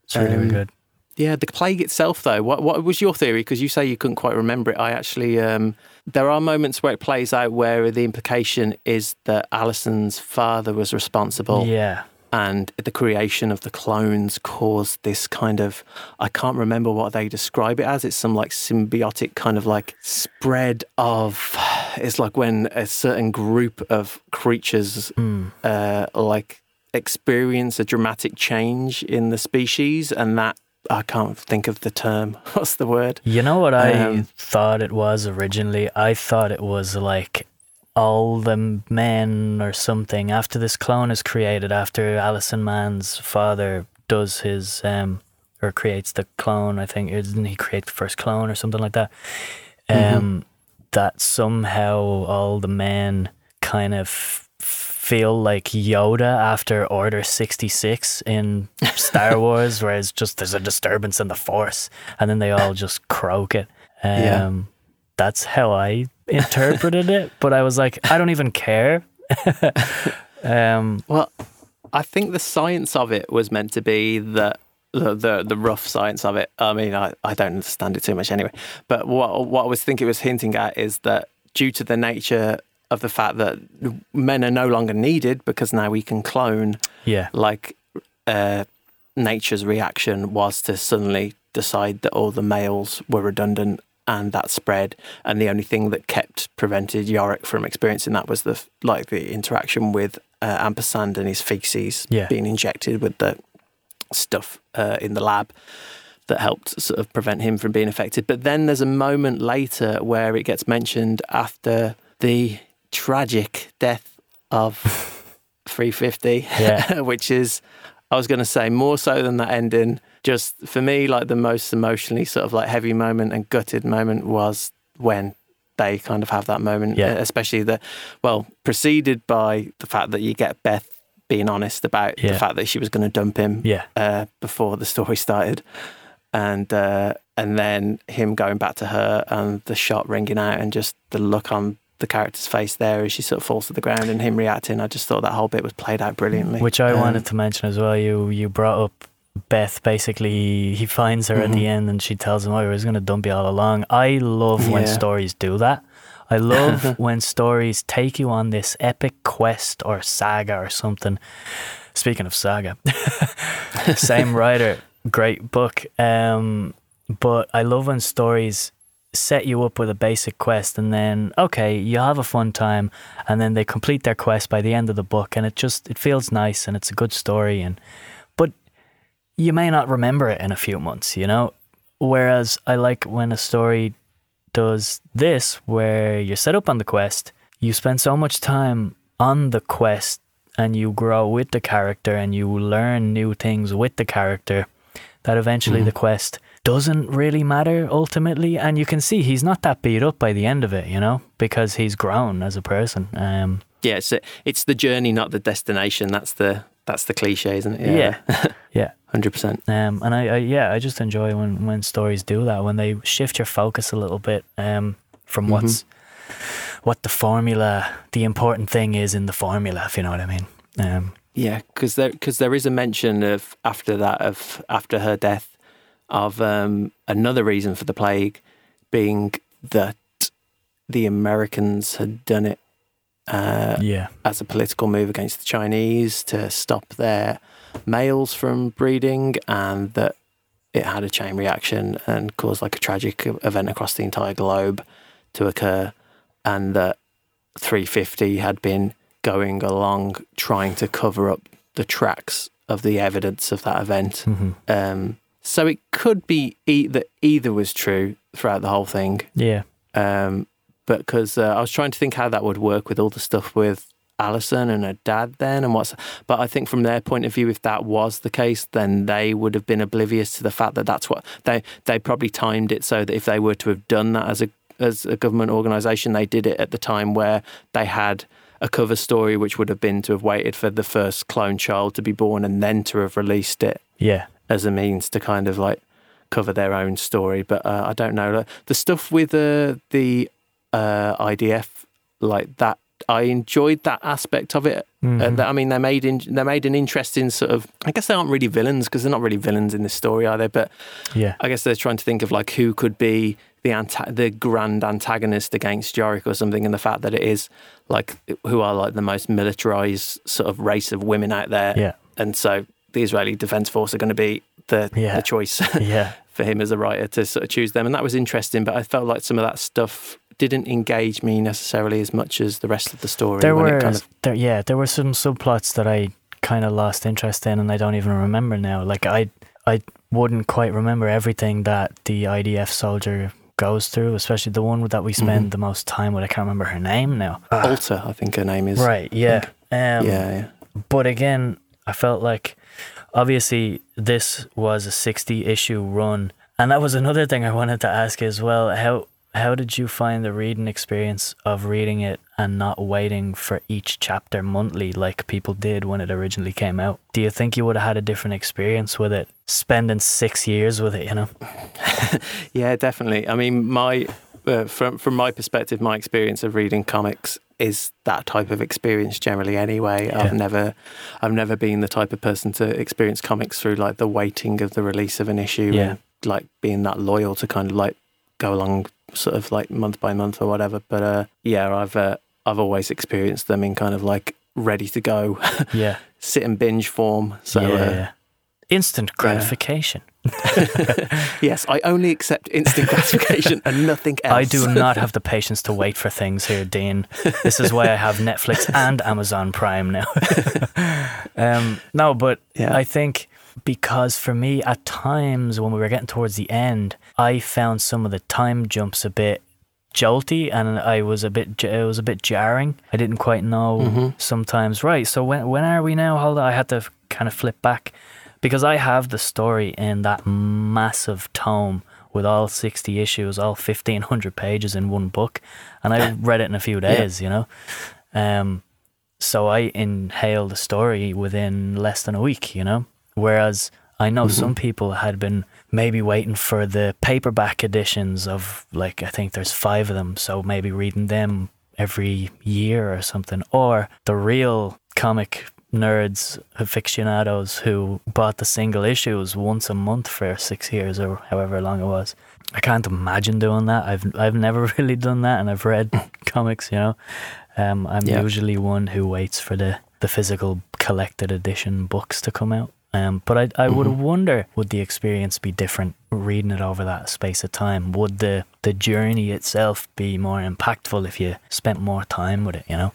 S1: It's really, really
S2: Um,
S1: good.
S2: Yeah, the plague itself, though. What what was your theory? Because you say you couldn't quite remember it. I actually, um, there are moments where it plays out where the implication is that Allison's father was responsible,
S1: Yeah.
S2: and the creation of the clones caused this kind of. I can't remember what they describe it as. It's some like symbiotic kind of like spread of. It's like when a certain group of creatures
S1: Mm.
S2: uh, like experience a dramatic change in the species, and that I can't think of the term. What's the word?
S1: You know what I
S2: Um,
S1: thought it was originally? I thought it was like all the men or something after this clone is created, after Allison Mann's father does his um or creates the clone, I think didn't he create the first clone or something like that? Um
S2: Mhm.
S1: that somehow all the men kind of feel like Yoda after Order 66 in Star Wars, where it's just there's a disturbance in the Force, and then they all just croak it. Um,
S2: Yeah.
S1: That's how I interpreted it, but I was like, I don't even care. um,
S2: Well, I think the science of it was meant to be that the the, the rough science of it. I mean, I, I don't understand it too much anyway. But what what I was thinking it was hinting at is that due to the nature of the fact that men are no longer needed because now we can clone
S1: yeah,
S2: like uh, nature's reaction was to suddenly decide that all the males were redundant and that spread. And the only thing that kept prevented Yorick from experiencing that was the like the interaction with uh, ampersand and his feces
S1: Yeah.
S2: being injected with the stuff uh, in the lab that helped sort of prevent him from being affected. But then there's a moment later where it gets mentioned after the tragic death of 350
S1: Yeah.
S2: which is I was going to say more so than that ending. Just for me, like the most emotionally sort of like heavy moment and gutted moment was when they kind of have that moment,
S1: Yeah.
S2: uh, especially the well preceded by the fact that you get Beth being honest about the fact that she was going to dump him
S1: yeah,
S2: uh, before the story started, and uh, and then him going back to her and the shot ringing out and just the look on the character's face there as she sort of falls to the ground and him reacting. I just thought that whole bit was played out brilliantly.
S1: which I
S2: Um,
S1: wanted to mention as well. You you brought up Beth. Basically, he finds her at the
S2: Mhm.
S1: end, and she tells him, "Oh, I was going to dump you all along." I love when stories do that. I love when stories take you on this epic quest or saga or something. Speaking of saga, same writer, great book. Um, but I love when stories set you up with a basic quest and then okay, you have a fun time and then they complete their quest by the end of the book and it just it feels nice and it's a good story and but you may not remember it in a few months, you know? Whereas I like when a story does this where you're set up on the quest, you spend so much time on the quest and you grow with the character and you learn new things with the character that eventually
S2: Mhm.
S1: the quest doesn't really matter ultimately. And you can see he's not that beat up by the end of it, you know, because he's grown as a person. Um,
S2: Yeah, it's it's the journey, not the destination. That's the that's the cliche, isn't it?
S1: Yeah. Yeah.
S2: hundred percent.
S1: Um, and I, I, yeah, I just enjoy when, when stories do that, when they shift your focus a little bit um, from what's what the formula, the important thing is in the formula, if you know what I mean. Um,
S2: Yeah, because there because there is a mention of after that of after her death of um, another reason for the plague being that the Americans had done it uh,
S1: yeah,
S2: as a political move against the Chinese to stop their males from breeding, and that it had a chain reaction and caused like a tragic event across the entire globe to occur, and that 350 had been going along trying to cover up the tracks of the evidence of that event.
S1: hmm
S2: Um, so it could be e- that either was true throughout the whole thing.
S1: yeah,
S2: Um, but because uh, I was trying to think how that would work with all the stuff with Allison and her dad then and what's. But I think from their point of view, if that was the case, then they would have been oblivious to the fact that that's what they they probably timed it so that if they were to have done that as a as a government organisation, they did it at the time where they had a cover story, which would have been to have waited for the first clone child to be born and then to have released it
S1: yeah,
S2: as a means to kind of like cover their own story. But uh, I don't know the stuff with uh, the uh, IDF like that. I enjoyed that aspect of it. That- I mean, they made in, they made an interesting sort of. I guess they aren't really villains because they're not really villains in this story, are they? But
S1: yeah,
S2: I guess they're trying to think of like who could be the anta- the grand antagonist against Yorick or something, and the fact that it is like who are like the most militarized sort of race of women out there,
S1: yeah,
S2: and so the Israeli Defense Force are going to be the
S1: Yeah.
S2: the choice
S1: yeah.
S2: for him as a writer to sort of choose them, and that was interesting. But I felt like some of that stuff didn't engage me necessarily as much as the rest of the story.
S1: There were,
S2: kind of
S1: there, yeah, there were some subplots that I kind of lost interest in, and I don't even remember now. Like I, I wouldn't quite remember everything that the IDF soldier goes through, especially the one that we spend
S2: Mhm.
S1: the most time with. I can't remember her name now.
S2: Alter, I think her name is.
S1: Right. Yeah. Um,
S2: Yeah, yeah.
S1: But again, I felt like obviously this was a 60 issue run. And that was another thing I wanted to ask as well. How how did you find the reading experience of reading it and not waiting for each chapter monthly like people did when it originally came out? Do you think you would have had a different experience with it spending 6 years with it, you know?
S2: Yeah, definitely. I mean, my uh, from from my perspective, my experience of reading comics is that type of experience generally. Anyway,
S1: Yeah.
S2: I've never, I've never been the type of person to experience comics through like the waiting of the release of an issue
S1: Yeah.
S2: and like being that loyal to kind of like go along sort of like month by month or whatever. But uh, yeah, I've uh, I've always experienced them in kind of like ready to go,
S1: Yeah.
S2: sit and binge form. So
S1: yeah.
S2: uh,
S1: yeah. Instant gratification.
S2: yes, I only accept instant gratification and nothing else.
S1: I do not have the patience to wait for things here, Dean. This is why I have Netflix and Amazon Prime now. um, no, but
S2: Yeah.
S1: I think because for me, at times when we were getting towards the end, I found some of the time jumps a bit jolty, and I was a bit it was a bit jarring. I didn't quite know
S2: Mhm.
S1: sometimes. Right, so when when are we now? Hold on, I had to kind of flip back because I have the story in that massive tome with all 60 issues, all 1500 pages in one book. And I read it in a few
S2: Yeah.
S1: days, you know. Um, so I inhaled the story within less than a week, you know. Whereas I know some people had been maybe waiting for the paperback editions of, like, I think there's five of them. So maybe reading them every year or something. Or the real comic nerds, aficionados who bought the single issues once a month for six years or however long it was. I can't imagine doing that. I've I've never really done that, and I've read comics. You know, um, I'm
S2: Yeah.
S1: usually one who waits for the the physical collected edition books to come out. Um, but I I would
S2: Mhm.
S1: wonder would the experience be different reading it over that space of time? Would the the journey itself be more impactful if you spent more time with it? You know.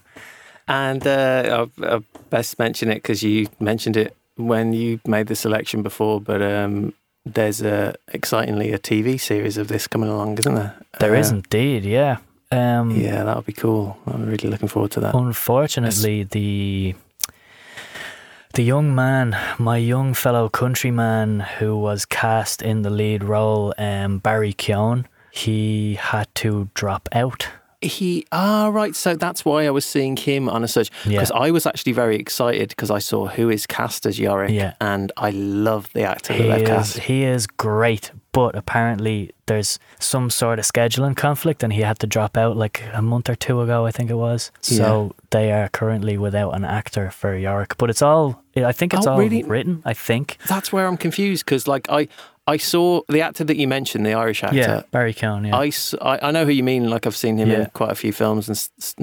S2: And uh, I'll, I'll best mention it because you mentioned it when you made the selection before. But um, there's a excitingly a TV series of this coming along, isn't there?
S1: There
S2: Uh,
S1: is indeed, yeah. Um,
S2: Yeah, that'll be cool. I'm really looking forward to that.
S1: Unfortunately, the The young man, my young fellow countryman who was cast in the lead role, um, Barry Keoghan, he had to drop out.
S2: He ah right, so that's why I was seeing him on a search
S1: Yeah.
S2: because I was actually very excited because I saw who is cast as Yorick,
S1: Yeah.
S2: and I love the actor
S1: He
S2: that they've cast.
S1: he is great, but apparently there's some sort of scheduling conflict and he had to drop out like a month or two ago, I think it was. So they are currently without an actor for Yorick. But it's all, I think it's
S2: Oh,
S1: all
S2: really?
S1: written, I think.
S2: That's where I'm confused because like I I saw the actor that you mentioned, the Irish actor.
S1: Barry Cohn, yeah.
S2: I, I- I know who you mean. Like I've seen him in quite a few films and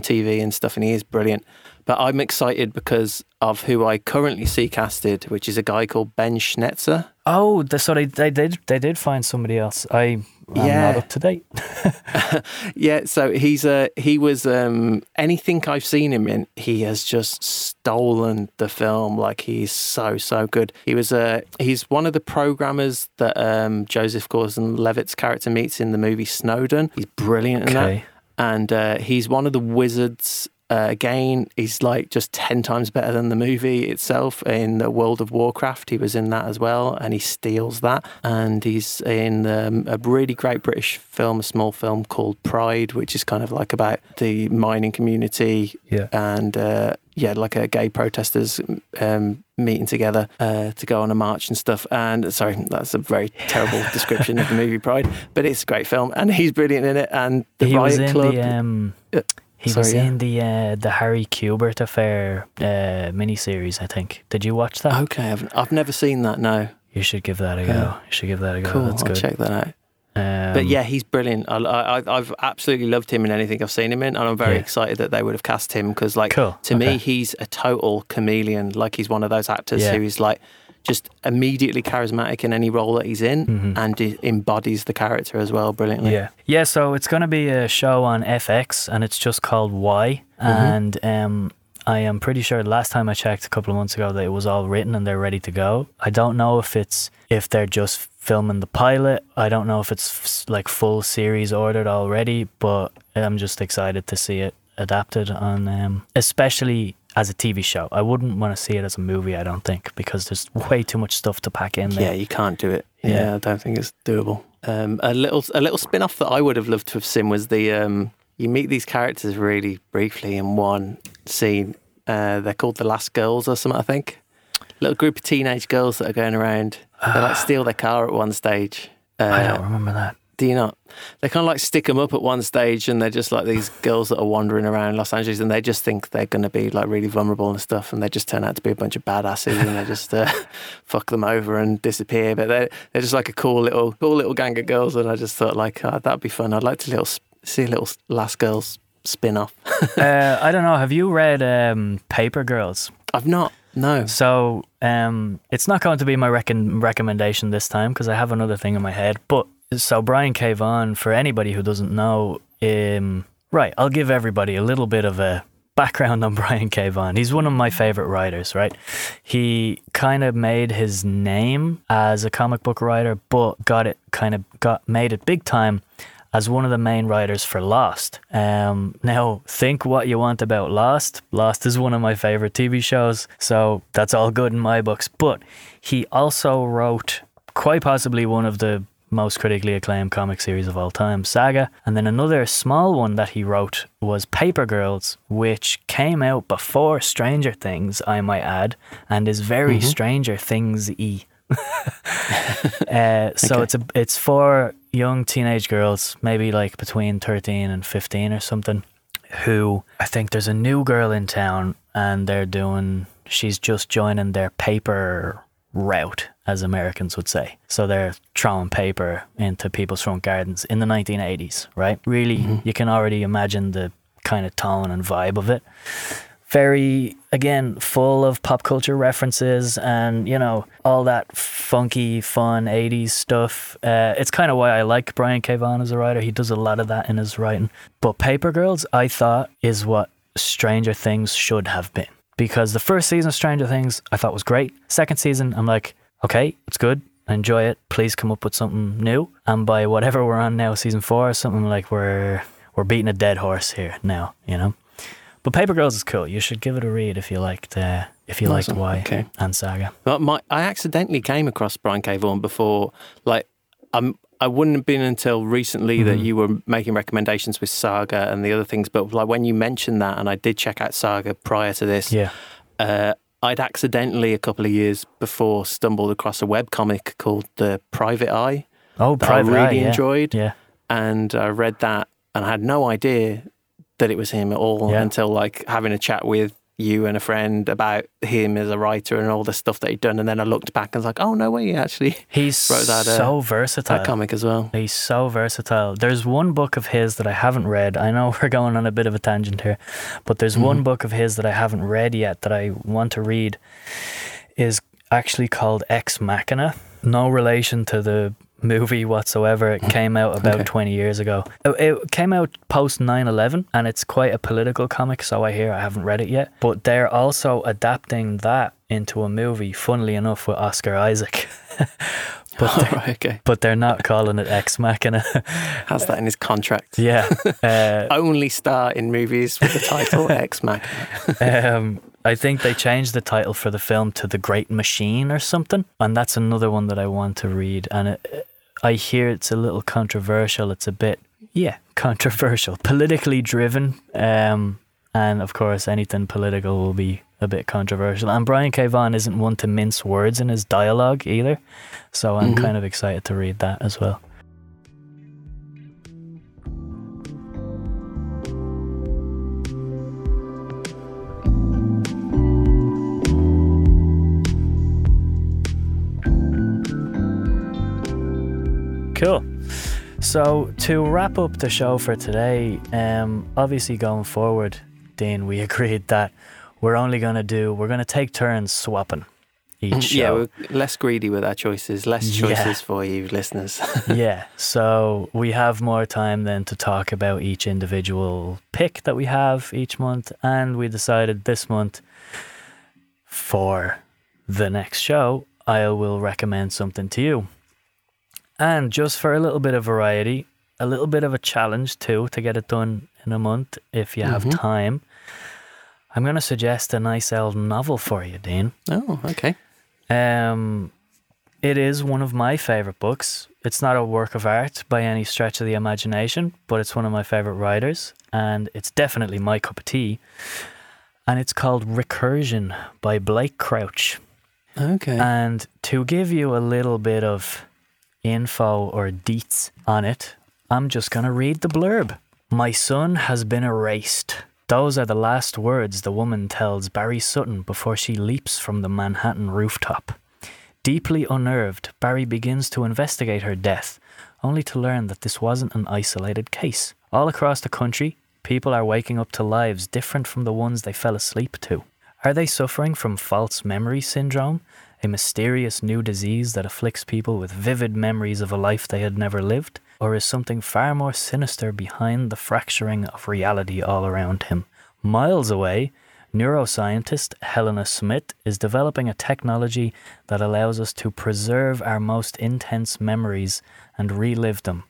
S2: TV and stuff, and he is brilliant. But I'm excited because of who I currently see casted, which is a guy called Ben Schnetzer.
S1: Oh, the, so they, they did they did find somebody else. I, I'm
S2: Yeah.
S1: not up to date.
S2: Yeah, so he's uh, he was um, anything I've seen him in, he has just stolen the film. Like he's so so good. He was uh, he's one of the programmers that um, Joseph Gordon-Levitt's character meets in the movie Snowden. He's brilliant in that. And uh, he's one of the wizards. Uh, again, he's like just ten times better than the movie itself. In the World of Warcraft, he was in that as well, and he steals that. And he's in um, a really great British film, a small film called Pride, which is kind of like about the mining community
S1: Yeah.
S2: and uh, yeah, like a gay protesters um, meeting together uh, to go on a march and stuff. And sorry, that's a very terrible description of the movie Pride, but it's a great film, and he's brilliant in it. And the
S1: he
S2: Riot Club,
S1: the um,
S2: Uh,
S1: he was
S2: yeah.
S1: in the uh, the Harry Quebert affair uh, miniseries. I think. Did you watch that?
S2: okay, I've I've never seen that. No,
S1: You should give that a go.
S2: Yeah.
S1: You should give that a go.
S2: cool.
S1: That's
S2: I'll
S1: good.
S2: check that out.
S1: Um,
S2: But yeah, he's brilliant. I, I, I've absolutely loved him in anything I've seen him in, and I'm very
S1: Yeah.
S2: excited that they would have cast him because, like,
S1: Cool.
S2: to me, he's a total chameleon. Like, he's one of those actors
S1: Yeah.
S2: who is like just immediately charismatic in any role that he's in,
S1: Mhm.
S2: and he embodies the character as well brilliantly.
S1: Yeah. Yeah, so it's going to be a show on FX and it's just called Y.
S2: Mm-hmm.
S1: And um, I am pretty sure the last time I checked a couple of months ago that it was all written and they're ready to go. I don't know if it's if they're just filming the pilot. I don't know if it's f- like full series ordered already, but I'm just excited to see it adapted on um, especially as a TV show. I wouldn't want to see it as a movie, I don't think, because there's way too much stuff to pack in there.
S2: Yeah, you can't do it.
S1: Yeah.
S2: Yeah, I don't think it's doable. Um, a little a little spin off that I would have loved to have seen was the um, you meet these characters really briefly in one scene. Uh, they're called the Last Girls or something, I think. Little group of teenage girls that are going around. They like steal their car at one stage. Uh,
S1: I don't remember that.
S2: Do you not? They kind of like stick them up at one stage, and they're just like these girls that are wandering around Los Angeles, and they just think they're going to be like really vulnerable and stuff, and they just turn out to be a bunch of badasses, and they just uh, fuck them over and disappear. But they're they're just like a cool little cool little gang of girls, and I just thought like oh, that'd be fun. I'd like to little see a little Last Girls spin off.
S1: uh, I don't know. Have you read um, Paper Girls?
S2: I've not. No.
S1: So um, it's not going to be my recon- recommendation this time because I have another thing in my head. But so Brian K. Vaughan, for anybody who doesn't know, um, right, I'll give everybody a little bit of a background on Brian K. Vaughan. He's one of my favorite writers, right? He kind of made his name as a comic book writer, but got it kind of got made it big time as one of the main writers for Lost. Um, now, think what you want about Lost. Lost is one of my favorite TV shows, so that's all good in my books. But he also wrote quite possibly one of the most critically acclaimed comic series of all time, Saga. And then another small one that he wrote was Paper Girls, which came out before Stranger Things, I might add, and is very Stranger Things y. uh, so
S2: Okay.
S1: it's a it's for young teenage girls, maybe like between thirteen and fifteen or something, who I think there's a new girl in town and they're doing she's just joining their paper route, as Americans would say. So they're throwing paper into people's front gardens in the 1980s, right? Really, you can already imagine the kind of tone and vibe of it. Very, again, full of pop culture references and, you know, all that funky, fun 80s stuff. Uh, it's kind of why I like Brian K. Vaughan as a writer. He does a lot of that in his writing. But Paper Girls, I thought, is what Stranger Things should have been. Because the first season of Stranger Things, I thought was great. Second season, I'm like, okay, it's good. I enjoy it. Please come up with something new. And by whatever we're on now, season four, something like we're we're beating a dead horse here now, you know. But Paper Girls is cool. You should give it a read if you liked uh, if you
S2: Nice
S1: liked
S2: one.
S1: Y
S2: Okay.
S1: and Saga.
S2: But my, I accidentally came across Brian K. Vaughan before. Like, I'm, I wouldn't have been until recently that
S1: Mhm.
S2: you were making recommendations with Saga and the other things. But like when you mentioned that, and I did check out Saga prior to this,
S1: Yeah.
S2: uh, I'd accidentally a couple of years before stumbled across a webcomic called The Private Eye
S1: Oh,
S2: that
S1: Private
S2: I
S1: Eye.
S2: really
S1: yeah.
S2: enjoyed,
S1: Yeah.
S2: and I read that and I had no idea that it was him at all
S1: Yeah.
S2: until like having a chat with you and a friend about him as a writer and all the stuff that he'd done, and then I looked back and was like, oh no way, he actually
S1: He's
S2: Wrote that, uh,
S1: so versatile.
S2: that comic as well.
S1: He's so versatile. There's one book of his that I haven't read. I know we're going on a bit of a tangent here, but there's one
S2: Mhm.
S1: book of his that I haven't read yet that I want to read. Is actually called Ex Machina. No relation to the movie whatsoever. It came out about
S2: Okay.
S1: 20 years ago. It, it came out post 9/11 and it's quite a political comic, so I hear I haven't read it yet. But they're also adapting that into a movie, funnily enough with Oscar Isaac. but they're,
S2: right, okay.
S1: but they're not calling it Ex Machina.
S2: Has that in his contract.
S1: yeah. Uh,
S2: Only star in movies with the title X Mac.
S1: um, I think they changed the title for the film to The Great Machine or something. And that's another one that I want to read. And it, I hear it's a little controversial. It's a bit, yeah, controversial, politically driven. Um, and of course, anything political will be a bit controversial. And Brian K. Vaughan isn't one to mince words in his dialogue either. So I'm
S2: Mhm.
S1: kind of excited to read that as well. Cool. So to wrap up the show for today, um, obviously going forward, Dean, we agreed that we're only going to do, we're going to take turns swapping each
S2: Yeah, we're less greedy with our choices, less
S1: Yeah.
S2: choices for you listeners.
S1: yeah. So we have more time then to talk about each individual pick that we have each month. And we decided this month for the next show, I will recommend something to you. And just for a little bit of variety, a little bit of a challenge too to get it done in a month if you have
S2: Mhm.
S1: time. I'm going to suggest a nice old novel for you, Dean.
S2: oh, okay.
S1: Um, it is one of my favorite books. It's not a work of art by any stretch of the imagination, but it's one of my favorite writers, and it's definitely my cup of tea. And it's called Recursion by Blake Crouch.
S2: Okay.
S1: And to give you a little bit of info or deets on it, I'm just going to read the blurb. My son has been erased. Those are the last words the woman tells Barry Sutton before she leaps from the Manhattan rooftop. Deeply unnerved, Barry begins to investigate her death, only to learn that this wasn't an isolated case. All across the country, people are waking up to lives different from the ones they fell asleep to. Are they suffering from false memory syndrome, a mysterious new disease that afflicts people with vivid memories of a life they had never lived? Or is something far more sinister behind the fracturing of reality all around him? Miles away, neuroscientist Helena Smith is developing a technology that allows us to preserve our most intense memories and relive them.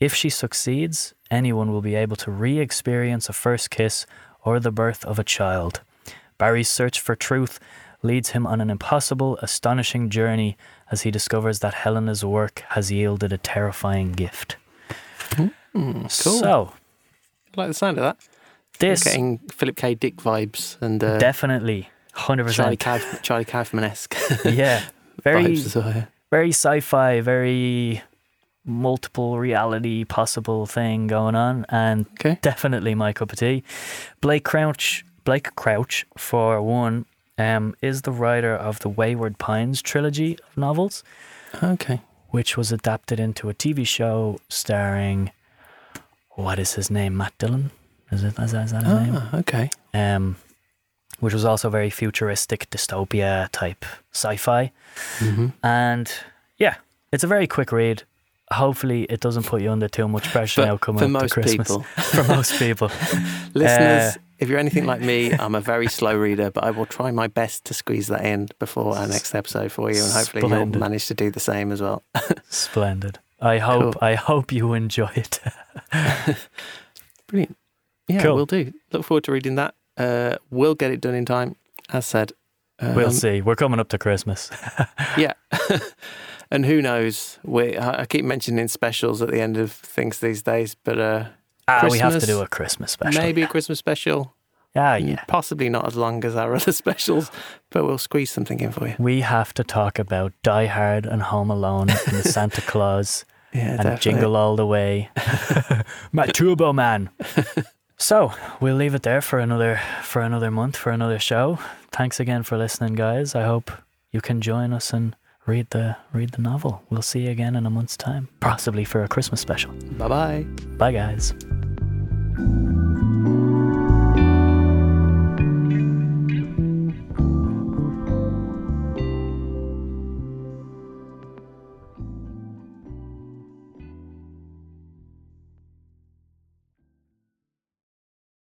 S1: If she succeeds, anyone will be able to re experience a first kiss or the birth of a child. Barry's search for truth leads him on an impossible, astonishing journey as he discovers that Helena's work has yielded a terrifying gift.
S2: Mm, cool.
S1: So,
S2: I like the sound of that.
S1: this
S2: Getting Philip K. Dick vibes and uh,
S1: definitely 100%.
S2: Charlie, Kauf- Charlie Kaufman esque
S1: yeah. Very,
S2: well. yeah.
S1: very sci fi, very multiple reality possible thing going on. And
S2: Okay.
S1: definitely my cup of tea. Blake Crouch, Blake Crouch, for one, um, is the writer of the Wayward Pines trilogy of novels,
S2: Okay.
S1: which was adapted into a TV show starring what is his name? Matt Dillon. Is it? Is that, is that his name?
S2: Ah, okay.
S1: Um, which was also very futuristic dystopia type sci-fi.
S2: hmm
S1: And yeah, it's a very quick read. Hopefully, it doesn't put you under too much pressure now coming
S2: for
S1: up to
S2: most
S1: Christmas.
S2: people,
S1: for most people,
S2: listeners,
S1: Uh,
S2: if you're anything like me, I'm a very slow reader, but I will try my best to squeeze that in before our next episode for you, and hopefully
S1: Splendid.
S2: you'll manage to do the same as well.
S1: splendid. I hope
S2: Cool.
S1: I hope you enjoy it.
S2: Brilliant. Yeah,
S1: Cool.
S2: we'll do. Look forward to reading that. Uh, we'll get it done in time, as said. Um,
S1: we'll see. We're coming up to Christmas.
S2: Yeah. and who knows? We I I keep mentioning specials at the end of things these days, but uh,
S1: Ah, we have to do a Christmas special.
S2: maybe a Christmas special.
S1: Ah, yeah.
S2: Possibly not as long as our other specials, but we'll squeeze something in for you.
S1: We have to talk about Die Hard and Home Alone and Santa Claus
S2: Yeah,
S1: and
S2: definitely.
S1: Jingle All the Way. My Turbo Man. so we'll leave it there for another for another month for another show. Thanks again for listening, guys. I hope you can join us and read the read the novel. We'll see you again in a month's time, possibly for a Christmas special.
S2: Bye bye.
S1: Bye, guys thank you